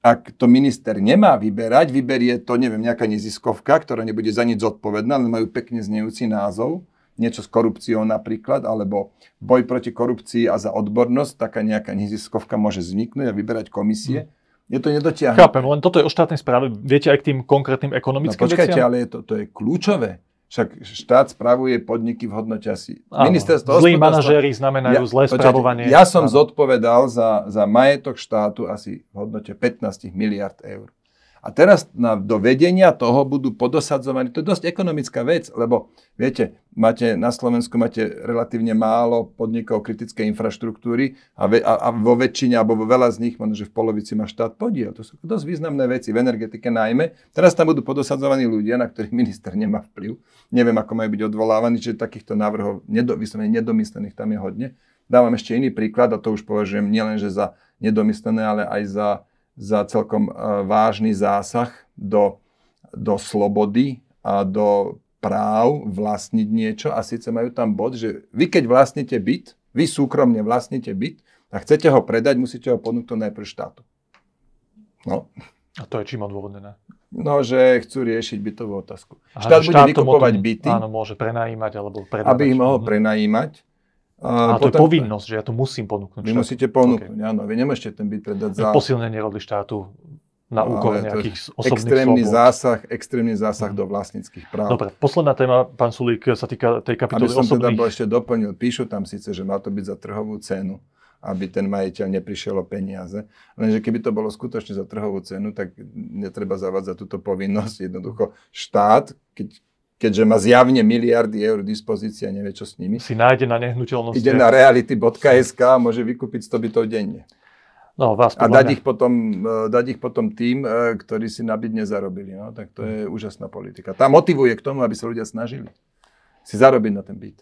Ak to minister nemá vyberať, vyberie to, neviem, nejaká neziskovka, ktorá nebude za nič zodpovedná, ale majú pekne znejúci názov, niečo s korupciou napríklad, alebo boj proti korupcii a za odbornosť, taká nejaká neziskovka môže vzniknúť a vyberať komisie. Hmm je to nedotiahnuté. Chápem, len toto je o štátnej správe. Viete aj k tým konkrétnym ekonomickým no, počkajte, veciam? ale je to, to je kľúčové. Však štát spravuje podniky v hodnote asi... Ministerstvo zlí manažéri znamenajú ja, zlé spravovanie. Ja som áno. zodpovedal za, za majetok štátu asi v hodnote 15 miliard eur. A teraz na, do vedenia toho budú podosadzovaní. To je dosť ekonomická vec, lebo viete, máte, na Slovensku máte relatívne málo podnikov kritickej infraštruktúry a, ve, a, a vo väčšine, alebo vo veľa z nich, možno, že v polovici má štát podiel. To sú dosť významné veci, v energetike najmä. Teraz tam budú podosadzovaní ľudia, na ktorých [laughs] minister nemá vplyv. Neviem, ako majú byť odvolávaní, čiže takýchto návrhov nedo, nedomyslených tam je hodne. Dávam ešte iný príklad a to už považujem nielenže za nedomyslené, ale aj za za celkom e, vážny zásah do, do slobody a do práv vlastniť niečo a síce majú tam bod, že vy keď vlastnite byt, vy súkromne vlastnite byt a chcete ho predať, musíte ho ponúknuť najprv štátu. No. A to je čím odôvodnené? No, že chcú riešiť bytovú otázku. Aha, štát bude vykupovať byty. Áno, môže prenajímať alebo predávať. Aby ich mohol mhm. prenajímať a, a to je povinnosť, že ja to musím ponúknuť. Vy štátu. musíte ponúknuť, okay. áno. Vy nemôžete ten byt predať za... Posilnenie roli štátu na úkor nejakých osobných extrémny slobod. zásah, extrémny zásah mm. do vlastníckých práv. Dobre, posledná téma, pán Sulík, sa týka tej kapitoly Aby som osobných... teda ešte doplnil, píšu tam síce, že má to byť za trhovú cenu, aby ten majiteľ neprišiel o peniaze. Lenže keby to bolo skutočne za trhovú cenu, tak netreba zavádzať túto povinnosť. Jednoducho štát, keď keďže má zjavne miliardy eur dispozícia, nevie čo s nimi. Si nájde na nehnuteľnosti. Ide na reality.sk a môže vykúpiť 100 bytov denne. No, vás a dať ich, potom, e, dať ich potom tým, e, ktorí si na byt nezarobili. No, tak to je úžasná politika. Tá motivuje k tomu, aby sa ľudia snažili si zarobiť na ten byt.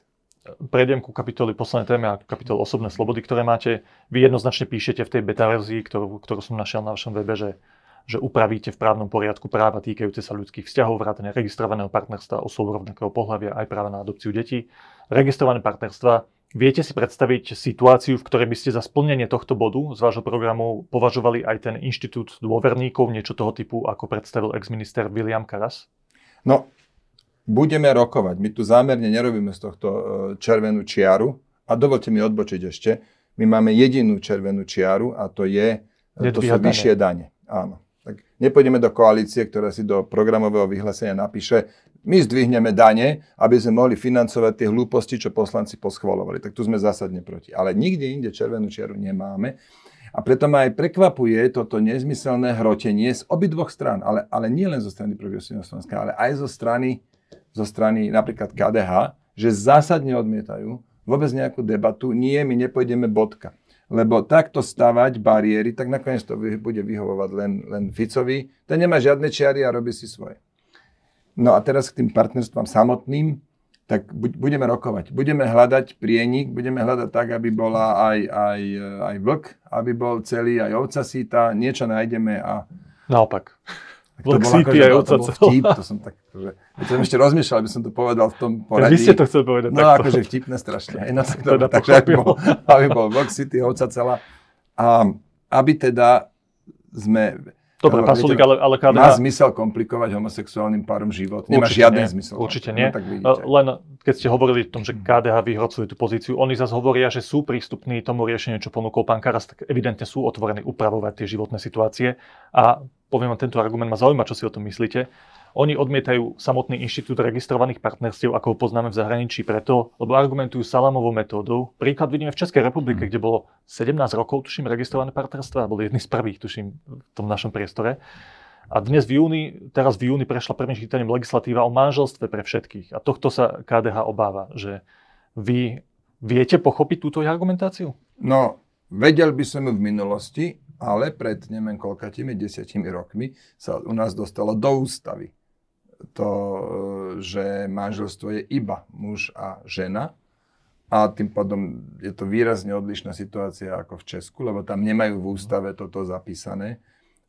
Prejdem ku kapitoli poslednej téme a kapitol osobné slobody, ktoré máte. Vy jednoznačne píšete v tej beta verzii, ktorú, ktorú som našiel na vašom webe, že že upravíte v právnom poriadku práva týkajúce sa ľudských vzťahov, vrátane registrovaného partnerstva osôb rovnakého pohľavia aj práva na adopciu detí. Registrované partnerstva Viete si predstaviť situáciu, v ktorej by ste za splnenie tohto bodu z vášho programu považovali aj ten inštitút dôverníkov, niečo toho typu, ako predstavil ex-minister William Karas? No, budeme rokovať. My tu zámerne nerobíme z tohto e, červenú čiaru. A dovolte mi odbočiť ešte. My máme jedinú červenú čiaru a to je, to sú vyššie dane. Áno. Nepôjdeme do koalície, ktorá si do programového vyhlásenia napíše, my zdvihneme dane, aby sme mohli financovať tie hlúposti, čo poslanci poschvalovali. Tak tu sme zásadne proti. Ale nikde inde červenú čiaru nemáme. A preto ma aj prekvapuje toto nezmyselné hrotenie z obidvoch strán, ale, ale nie len zo strany Progresívneho Slovenska, ale aj zo strany, zo strany napríklad KDH, že zásadne odmietajú vôbec nejakú debatu. Nie, my nepôjdeme bodka lebo takto stavať bariéry, tak nakoniec to bude vyhovovať len, len Ficovi. Ten nemá žiadne čiary a robí si svoje. No a teraz k tým partnerstvám samotným, tak budeme rokovať. Budeme hľadať prienik, budeme hľadať tak, aby bola aj, aj, aj vlk, aby bol celý, aj ovca síta, niečo nájdeme a... Naopak. Vlk síty aj ovca vtip, to som tak, že, ja som ešte rozmýšľal, aby som to povedal v tom poradí. Vy ste to chceli povedať No takto. akože vtipné strašne. Aj, tak [laughs] to, teda takže aby bol, aby bol vlk síty, ovca celá. A aby teda sme Dobre, pán Sulík, ale, ale KDH... Má zmysel komplikovať homosexuálnym párom život? Nemá určite žiaden nie, zmysel. Určite nie. No, Len keď ste hovorili o tom, že KDH vyhrocuje tú pozíciu, oni zase hovoria, že sú prístupní tomu riešeniu, čo ponúkol pán Karas, tak evidentne sú otvorení upravovať tie životné situácie. A poviem vám, tento argument ma zaujíma, čo si o tom myslíte. Oni odmietajú samotný inštitút registrovaných partnerstiev, ako ho poznáme v zahraničí, preto, lebo argumentujú salámovou metódou. Príklad vidíme v Českej republike, mm. kde bolo 17 rokov, tuším, registrované partnerstva, boli jedni z prvých, tuším, v tom našom priestore. A dnes v júni, teraz v júni prešla prvým čítaním legislatíva o manželstve pre všetkých. A tohto sa KDH obáva, že vy viete pochopiť túto argumentáciu? No, vedel by som ju v minulosti, ale pred neviem koľkatými desiatimi rokmi sa u nás dostalo do ústavy to, e, že manželstvo je iba muž a žena. A tým pádom je to výrazne odlišná situácia ako v Česku, lebo tam nemajú v ústave toto zapísané.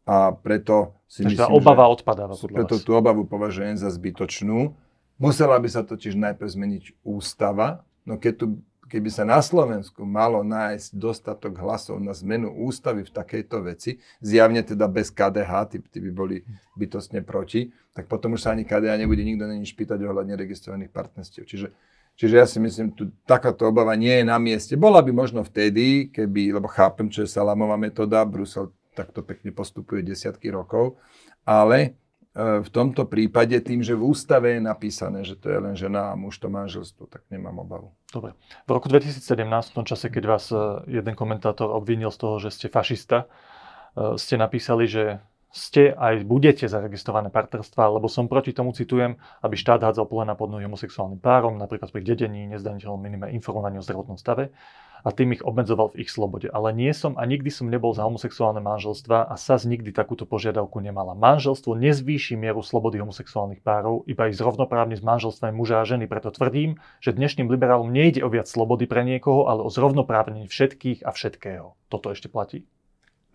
A preto si Takže myslím, tá obava že odpadáva preto tú obavu považujem za zbytočnú. Musela by sa totiž najprv zmeniť ústava, no keď tu keby sa na Slovensku malo nájsť dostatok hlasov na zmenu ústavy v takejto veci, zjavne teda bez KDH, tí, tí by boli bytostne proti, tak potom už sa ani KDH nebude nikto není špýtať ohľadne registrovaných partnerstiev. Čiže, čiže ja si myslím, tu takáto obava nie je na mieste. Bola by možno vtedy, keby, lebo chápem, čo je salámová metóda, Brusel takto pekne postupuje desiatky rokov, ale v tomto prípade tým, že v ústave je napísané, že to je len žena a muž to manželstvo, tak nemám obavu. Dobre. V roku 2017, v tom čase, keď vás e, jeden komentátor obvinil z toho, že ste fašista, e, ste napísali, že ste aj budete zaregistrované partnerstva, lebo som proti tomu, citujem, aby štát hádzal polena pod nohy homosexuálnym párom, napríklad pri dedení, nezdaniteľnom minime informovaní o zdravotnom stave a tým ich obmedzoval v ich slobode. Ale nie som a nikdy som nebol za homosexuálne manželstva a SAS nikdy takúto požiadavku nemala. Manželstvo nezvýši mieru slobody homosexuálnych párov, iba ich zrovnoprávne s manželstvami muža a ženy. Preto tvrdím, že dnešným liberálom nejde o viac slobody pre niekoho, ale o zrovnoprávnenie všetkých a všetkého. Toto ešte platí?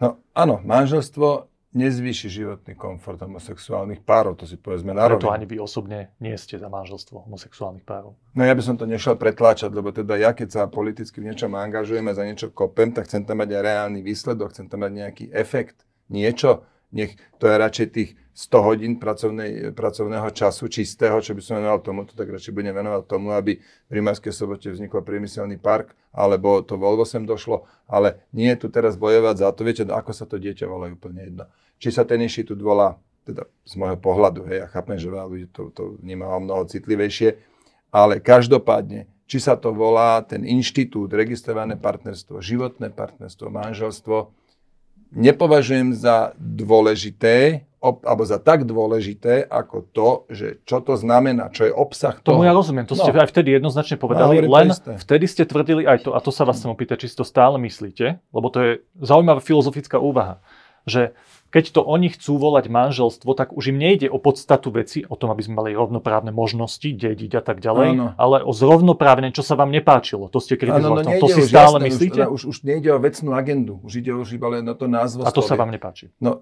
No áno, manželstvo nezvýši životný komfort homosexuálnych párov, to si povedzme na Preto ani vy osobne nie ste za manželstvo homosexuálnych párov. No ja by som to nešiel pretláčať, lebo teda ja keď sa politicky v niečom angažujem a za niečo kopem, tak chcem tam mať aj reálny výsledok, chcem tam mať nejaký efekt, niečo, nech to je radšej tých 100 hodín pracovnej, pracovného času čistého, čo by som venoval tomu, to tak radšej budem venovať tomu, aby v Rimavskej sobote vznikol priemyselný park, alebo to Volvo sem došlo, ale nie je tu teraz bojovať za to, viete, ako sa to dieťa volá úplne jedno. Či sa ten tu volá, teda z môjho pohľadu, hej, ja chápem, že veľa ľudí to, to vníma o mnoho citlivejšie, ale každopádne, či sa to volá ten inštitút, registrované partnerstvo, životné partnerstvo, manželstvo, nepovažujem za dôležité, ob, alebo za tak dôležité, ako to, že čo to znamená, čo je obsah toho. Tomu ja rozumiem, to ste no. aj vtedy jednoznačne povedali, no, len vtedy ste tvrdili aj to, a to sa vás chcem opýtať, či si to stále myslíte, lebo to je zaujímavá filozofická úvaha, že keď to oni chcú volať manželstvo, tak už im nejde o podstatu veci, o tom, aby sme mali rovnoprávne možnosti dediť a tak ďalej, ano. ale o zrovnoprávne, čo sa vám nepáčilo. To ste kritizovali. No, to si stále jasné, myslíte? Už, už, nejde o vecnú agendu, už ide už iba len na to názvo. A to sa vám nepáči? No,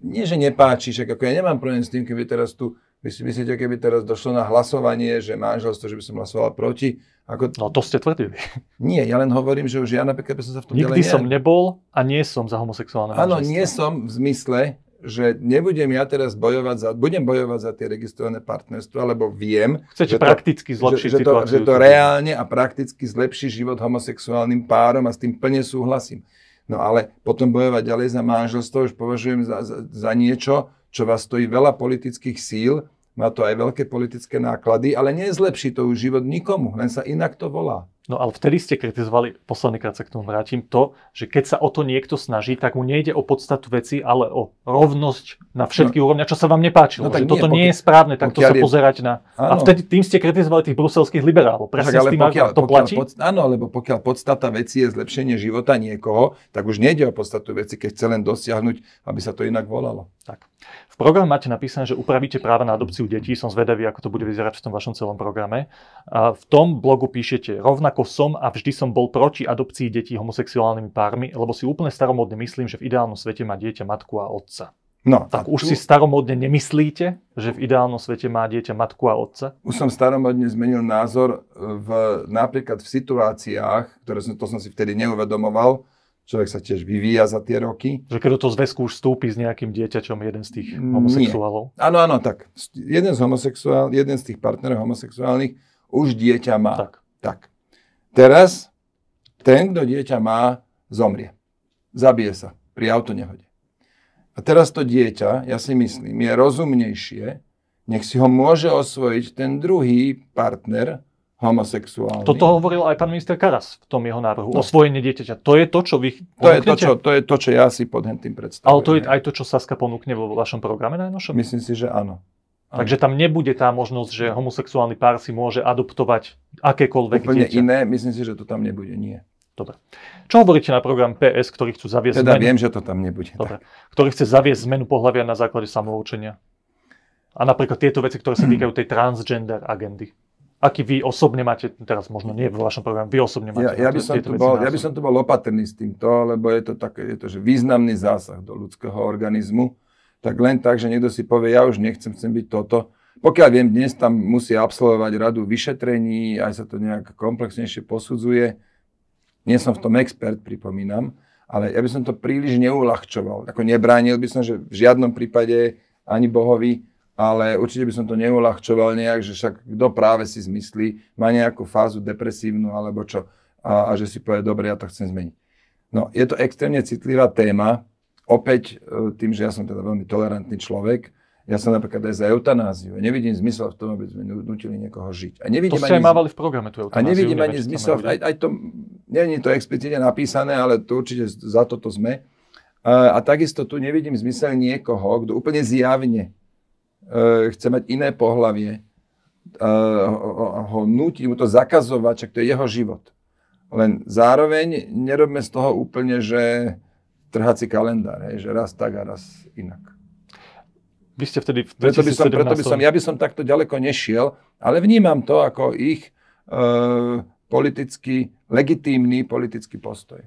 nie, že nepáči, však ako ja nemám problém s tým, keby teraz tu vy si myslíte, keby teraz došlo na hlasovanie, že manželstvo, že by som hlasoval proti? Ako... No to ste tvrdili. Nie, ja len hovorím, že už ja napríklad by som sa v tom Nikdy som nebol a nie som za homosexuálne Áno, nie som v zmysle, že nebudem ja teraz bojovať za, budem bojovať za tie registrované partnerstva, lebo viem, Chcete že prakticky to, že, že, to, že to reálne a prakticky zlepší život homosexuálnym párom a s tým plne súhlasím. No ale potom bojovať ďalej za manželstvo už považujem za, za, za niečo, čo vás stojí veľa politických síl, má to aj veľké politické náklady, ale nezlepší to už život nikomu, len sa inak to volá. No ale vtedy ste kritizovali, posledný krát sa k tomu vrátim, to, že keď sa o to niekto snaží, tak mu nejde o podstatu veci, ale o rovnosť na všetky no, úrovniach, čo sa vám nepáčilo. No, tak že nie, toto nie je správne takto sa je... pozerať na... Áno. A vtedy tým ste kritizovali tých bruselských liberálov. Presne ale s tým, pokiaľ, to pokiaľ platí? Pod, áno, lebo pokiaľ podstata veci je zlepšenie života niekoho, tak už nejde o podstatu veci, keď chce len dosiahnuť, aby sa to inak volalo. Tak. V programe máte napísané, že upravíte práva na adopciu detí. Som zvedavý, ako to bude vyzerať v tom vašom celom programe. A v tom blogu píšete, rovnako som a vždy som bol proti adopcii detí homosexuálnymi pármi, lebo si úplne staromodne myslím, že v ideálnom svete má dieťa matku a otca. No, tak už tu... si staromodne nemyslíte, že v ideálnom svete má dieťa matku a otca? Už som staromodne zmenil názor v, napríklad v situáciách, ktoré som, to som si vtedy neuvedomoval, človek sa tiež vyvíja za tie roky. Že keď do toho zväzku už vstúpi s nejakým dieťaťom jeden z tých homosexuálov? Nie. Áno, áno, tak. Jeden z, homosexuál, jeden z tých partnerov homosexuálnych už dieťa má. Tak. tak. Teraz ten, kto dieťa má, zomrie. Zabije sa pri autonehode. A teraz to dieťa, ja si myslím, je rozumnejšie, nech si ho môže osvojiť ten druhý partner, homosexuálny. Toto hovoril aj pán minister Karas v tom jeho návrhu. No. Osvojenie dieťaťa. To je to, čo vy to je to, čo, to je to, čo ja si pod tým predstavujem. Ale to je aj to, čo Saska ponúkne vo vašom programe najnovšom? Myslím si, že áno. Takže tam nebude tá možnosť, že homosexuálny pár si môže adoptovať akékoľvek Úplne dieťa. iné, myslím si, že to tam nebude, nie. Dobre. Čo hovoríte na program PS, ktorý chcú zaviesť teda zmenu? viem, že to tam nebude. Dobre. Tak. Ktorý chce zaviesť zmenu pohľavia na základe samoučenia? A napríklad tieto veci, ktoré sa [clears throat] týkajú tej transgender agendy. Aký vy osobne máte, teraz možno nie vo vašom programe, vy osobne máte ja, ja, by som tu bol, ja by som tu bol opatrný s týmto, lebo je to, také, je to že významný zásah do ľudského organizmu. Tak len tak, že niekto si povie, ja už nechcem, chcem byť toto. Pokiaľ viem, dnes tam musí absolvovať radu vyšetrení, aj sa to nejak komplexnejšie posudzuje. Nie som v tom expert, pripomínam, ale ja by som to príliš neulahčoval. Ako nebránil by som, že v žiadnom prípade ani Bohovi ale určite by som to neulahčoval nejak, že však kto práve si zmyslí, má nejakú fázu depresívnu alebo čo a, a že si povie, dobre, ja to chcem zmeniť. No, je to extrémne citlivá téma, opäť e, tým, že ja som teda veľmi tolerantný človek, ja som napríklad aj za eutanáziu. Nevidím zmysel v tom, aby sme nutili niekoho žiť. A nevidím to ste ani, aj mávali v programe, tú eutanáziu. A nevidím ani zmysel, aj, aj to, nie je to explicitne napísané, ale to určite za toto sme. A, a takisto tu nevidím zmysel niekoho, kto úplne zjavne E, chce mať iné pohlavie, e, ho nútiť mu to zakazovať, čak to je jeho život. Len zároveň nerobme z toho úplne, že trhací kalendár, hej, že raz tak a raz inak. Vy ste vtedy v preto by, som, preto by som, ja by som takto ďaleko nešiel, ale vnímam to ako ich e, politický, legitímny politický postoj.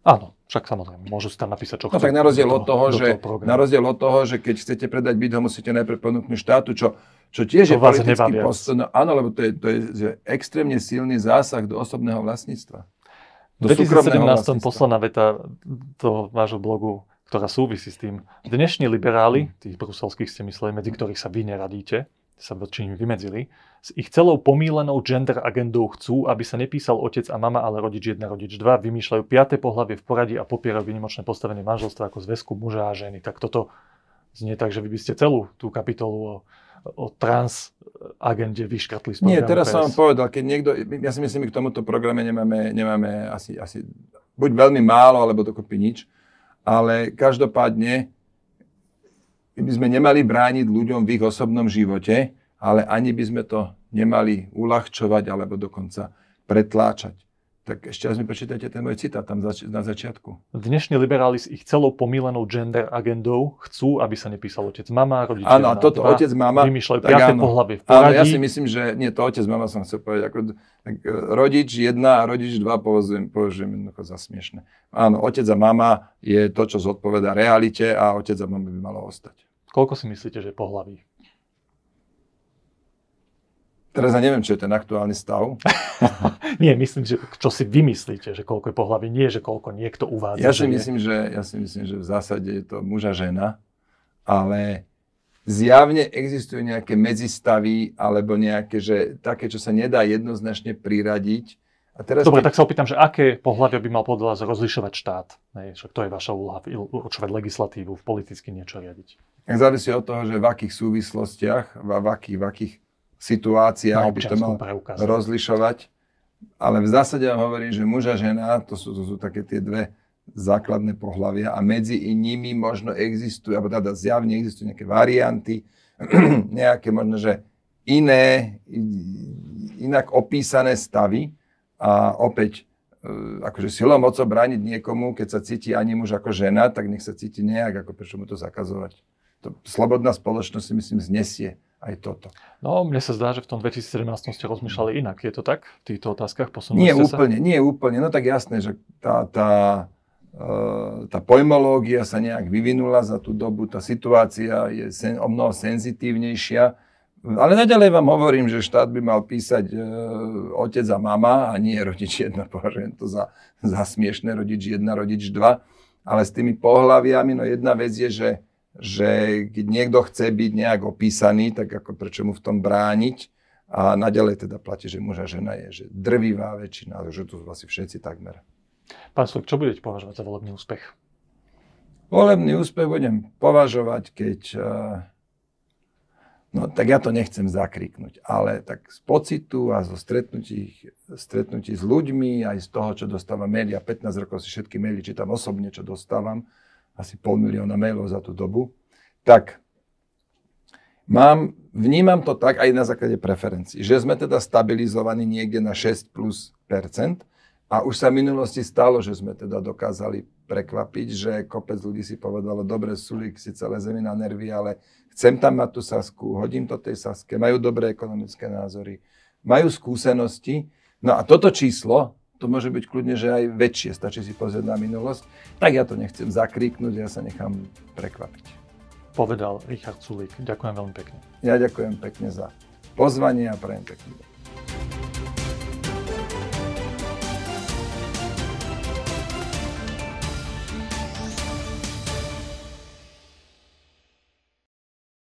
Áno, však samozrejme, môžu si tam napísať, čo no, chcú. tak na rozdiel, od toho, že, na rozdiel od toho, že keď chcete predať byt, ho musíte najprv ponúknuť štátu, čo, čo tiež to je politický post. No, áno, lebo to je, to je extrémne silný zásah do osobného vlastníctva. Do v 2017 posledná veta toho vášho blogu, ktorá súvisí s tým. Dnešní liberáli, tých bruselských ste mysleli, medzi ktorých sa vy neradíte, sa voči ním vymedzili, s ich celou pomílenou gender agendou chcú, aby sa nepísal otec a mama, ale rodič 1, rodič 2, vymýšľajú piaté pohlavie v poradí a popierajú vynimočné postavenie manželstva ako zväzku muža a ženy. Tak toto znie tak, že vy by ste celú tú kapitolu o, o trans agende vyškrtli z Nie, teraz PS. som vám povedal, keď niekto, ja si myslím, že k tomuto programe nemáme, nemáme asi, asi buď veľmi málo, alebo dokopy nič, ale každopádne by sme nemali brániť ľuďom v ich osobnom živote, ale ani by sme to nemali uľahčovať alebo dokonca pretláčať. Tak ešte raz mi prečítajte ten môj citát tam zač- na začiatku. Dnešní liberáli s ich celou pomílenou gender agendou chcú, aby sa nepísal otec mama, rodič Áno, a toto dva, otec mama... Vymýšľajú piaté pohľavy v poradí. Áno, ja si myslím, že nie, to otec mama som chcel povedať. Ako, tak, e, rodič jedna a rodič dva považujem, považujem jednoducho za smiešne. Áno, otec a mama je to, čo zodpoveda realite a otec a mama by malo ostať. Koľko si myslíte, že pohlaví? Teraz ja neviem, čo je ten aktuálny stav. [laughs] nie, myslím, že čo si vymyslíte, že koľko je pohlaví, nie, že koľko niekto uvádza. Ja si, myslím, že, ja si myslím, že v zásade je to muža žena, ale zjavne existujú nejaké medzistavy alebo nejaké, že také, čo sa nedá jednoznačne priradiť a teraz Dobre, keď... tak sa opýtam, že aké pohľavia by mal podľa vás rozlišovať štát? Nej, však to je vaša úloha, určovať legislatívu, v politicky niečo riadiť. Tak závisí od toho, že v akých súvislostiach, v, v, akých, v akých situáciách by to mal preukaz. rozlišovať. ale v zásade vám hovorím, že muž a žena, to sú, to sú také tie dve základné pohľavia a medzi nimi možno existujú, alebo teda zjavne existujú nejaké varianty, [clears throat] nejaké možno, že iné, inak opísané stavy a opäť e, akože silou mocou brániť niekomu, keď sa cíti ani muž ako žena, tak nech sa cíti nejak, ako prečo mu to zakazovať. To, slobodná spoločnosť si myslím znesie aj toto. No, mne sa zdá, že v tom 2017 ste rozmýšľali inak. Je to tak? V týchto otázkach posunuli Nie úplne, sa? nie úplne. No tak jasné, že tá, tá, e, tá pojmológia sa nejak vyvinula za tú dobu, tá situácia je sen, o mnoho senzitívnejšia. Ale naďalej vám hovorím, že štát by mal písať e, otec a mama a nie rodič jedna. [laughs] Považujem to za, za smiešné, rodič jedna, rodič dva. Ale s tými pohľaviami, no jedna vec je, že že keď niekto chce byť nejak opísaný, tak ako prečo mu v tom brániť. A naďalej teda platí, že muž a žena je že drvivá väčšina, že tu asi všetci takmer. Pán Slok, čo budete považovať za volebný úspech? Volebný úspech budem považovať, keď... Eh, no tak ja to nechcem zakriknúť, ale tak z pocitu a zo stretnutí, stretnutí s ľuďmi, aj z toho, čo dostávam médiá, 15 rokov si všetky maily čítam osobne, čo dostávam, asi pol milióna mailov za tú dobu, tak mám, vnímam to tak aj na základe preferencií, že sme teda stabilizovaní niekde na 6 plus percent a už sa v minulosti stalo, že sme teda dokázali prekvapiť, že kopec ľudí si povedalo, dobre, Sulík si celé zemi na nervy, ale chcem tam mať tú Sasku, hodím to tej Saske, majú dobré ekonomické názory, majú skúsenosti. No a toto číslo to môže byť kľudne, že aj väčšie, stačí si pozrieť na minulosť. Tak ja to nechcem zakríknuť, ja sa nechám prekvapiť. Povedal Richard Sulík. Ďakujem veľmi pekne. Ja ďakujem pekne za pozvanie a prajem pekný deň.